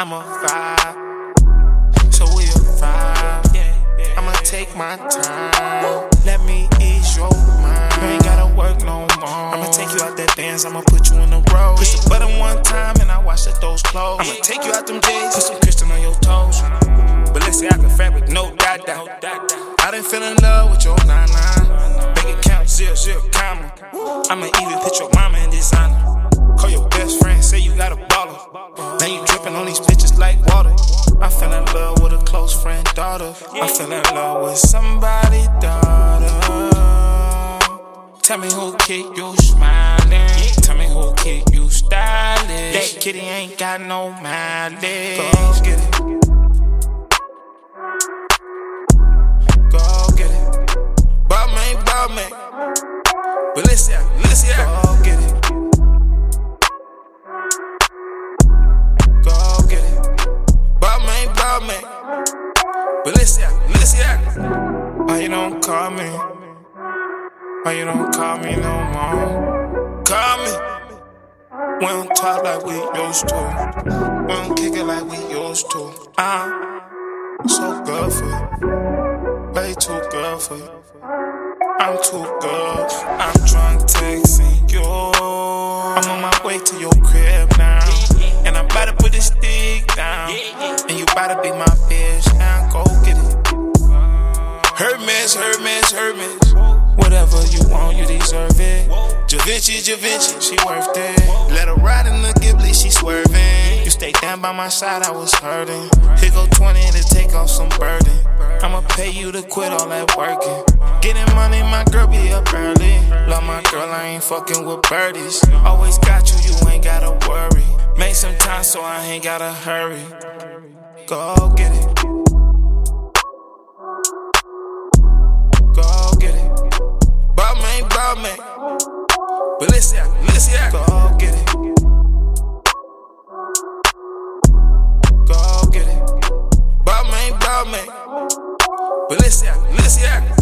You a vibe. I'm a vibe. So we a vibe. I'ma take my time. Let me ease your mind. You ain't gotta work no more. I'ma take you out that dance. I'ma put you in the road. Push the button one time and I wash the doors close. I'ma take you out them J's. Put some crystal on your toes. But let's say I can fabric, no doubt, doubt. I done fell in love with your nine nine. Bank account zero zero comma. I'ma even put your mama in designer. Call your best friend, say you got a baller. Now you dripping on these close friend daughter. I fell in love with somebody daughter. Tell me who keep you smiling. Tell me who keep you stylish. That kitty ain't got no mileage. Go get it. Go get it. Balmain, Balmain. Balenciaga, Balenciaga. Go get it. Go get it. Balmain, Balmain. Balenciaga, Balenciaga. Why you don't call me? Why you don't call me no more? Call me. We don't talk like we used to. We don't kick it like we used to. I'm so good for you. Way too good for you. I'm too good. I'm drunk texting you. I'm on my way to your crib now. And I'm about to put this stick down. And you about to be my Hermes, Hermes, Hermes. Whatever you want, you deserve it. Givenchy, Givenchy, she worth it. Let her ride in the Ghibli, she swerving. You stay down by my side, I was hurting. Here go 20 to take off some burden. I'ma pay you to quit all that working. Getting money, my girl be up early. Love my girl, I ain't fucking with birdies. Always got you, you ain't gotta worry. Make some time so I ain't gotta hurry. Go get it. man. But let's see, let's see, go get it. Go get it. Balmain, ball man. But let's see, let's see,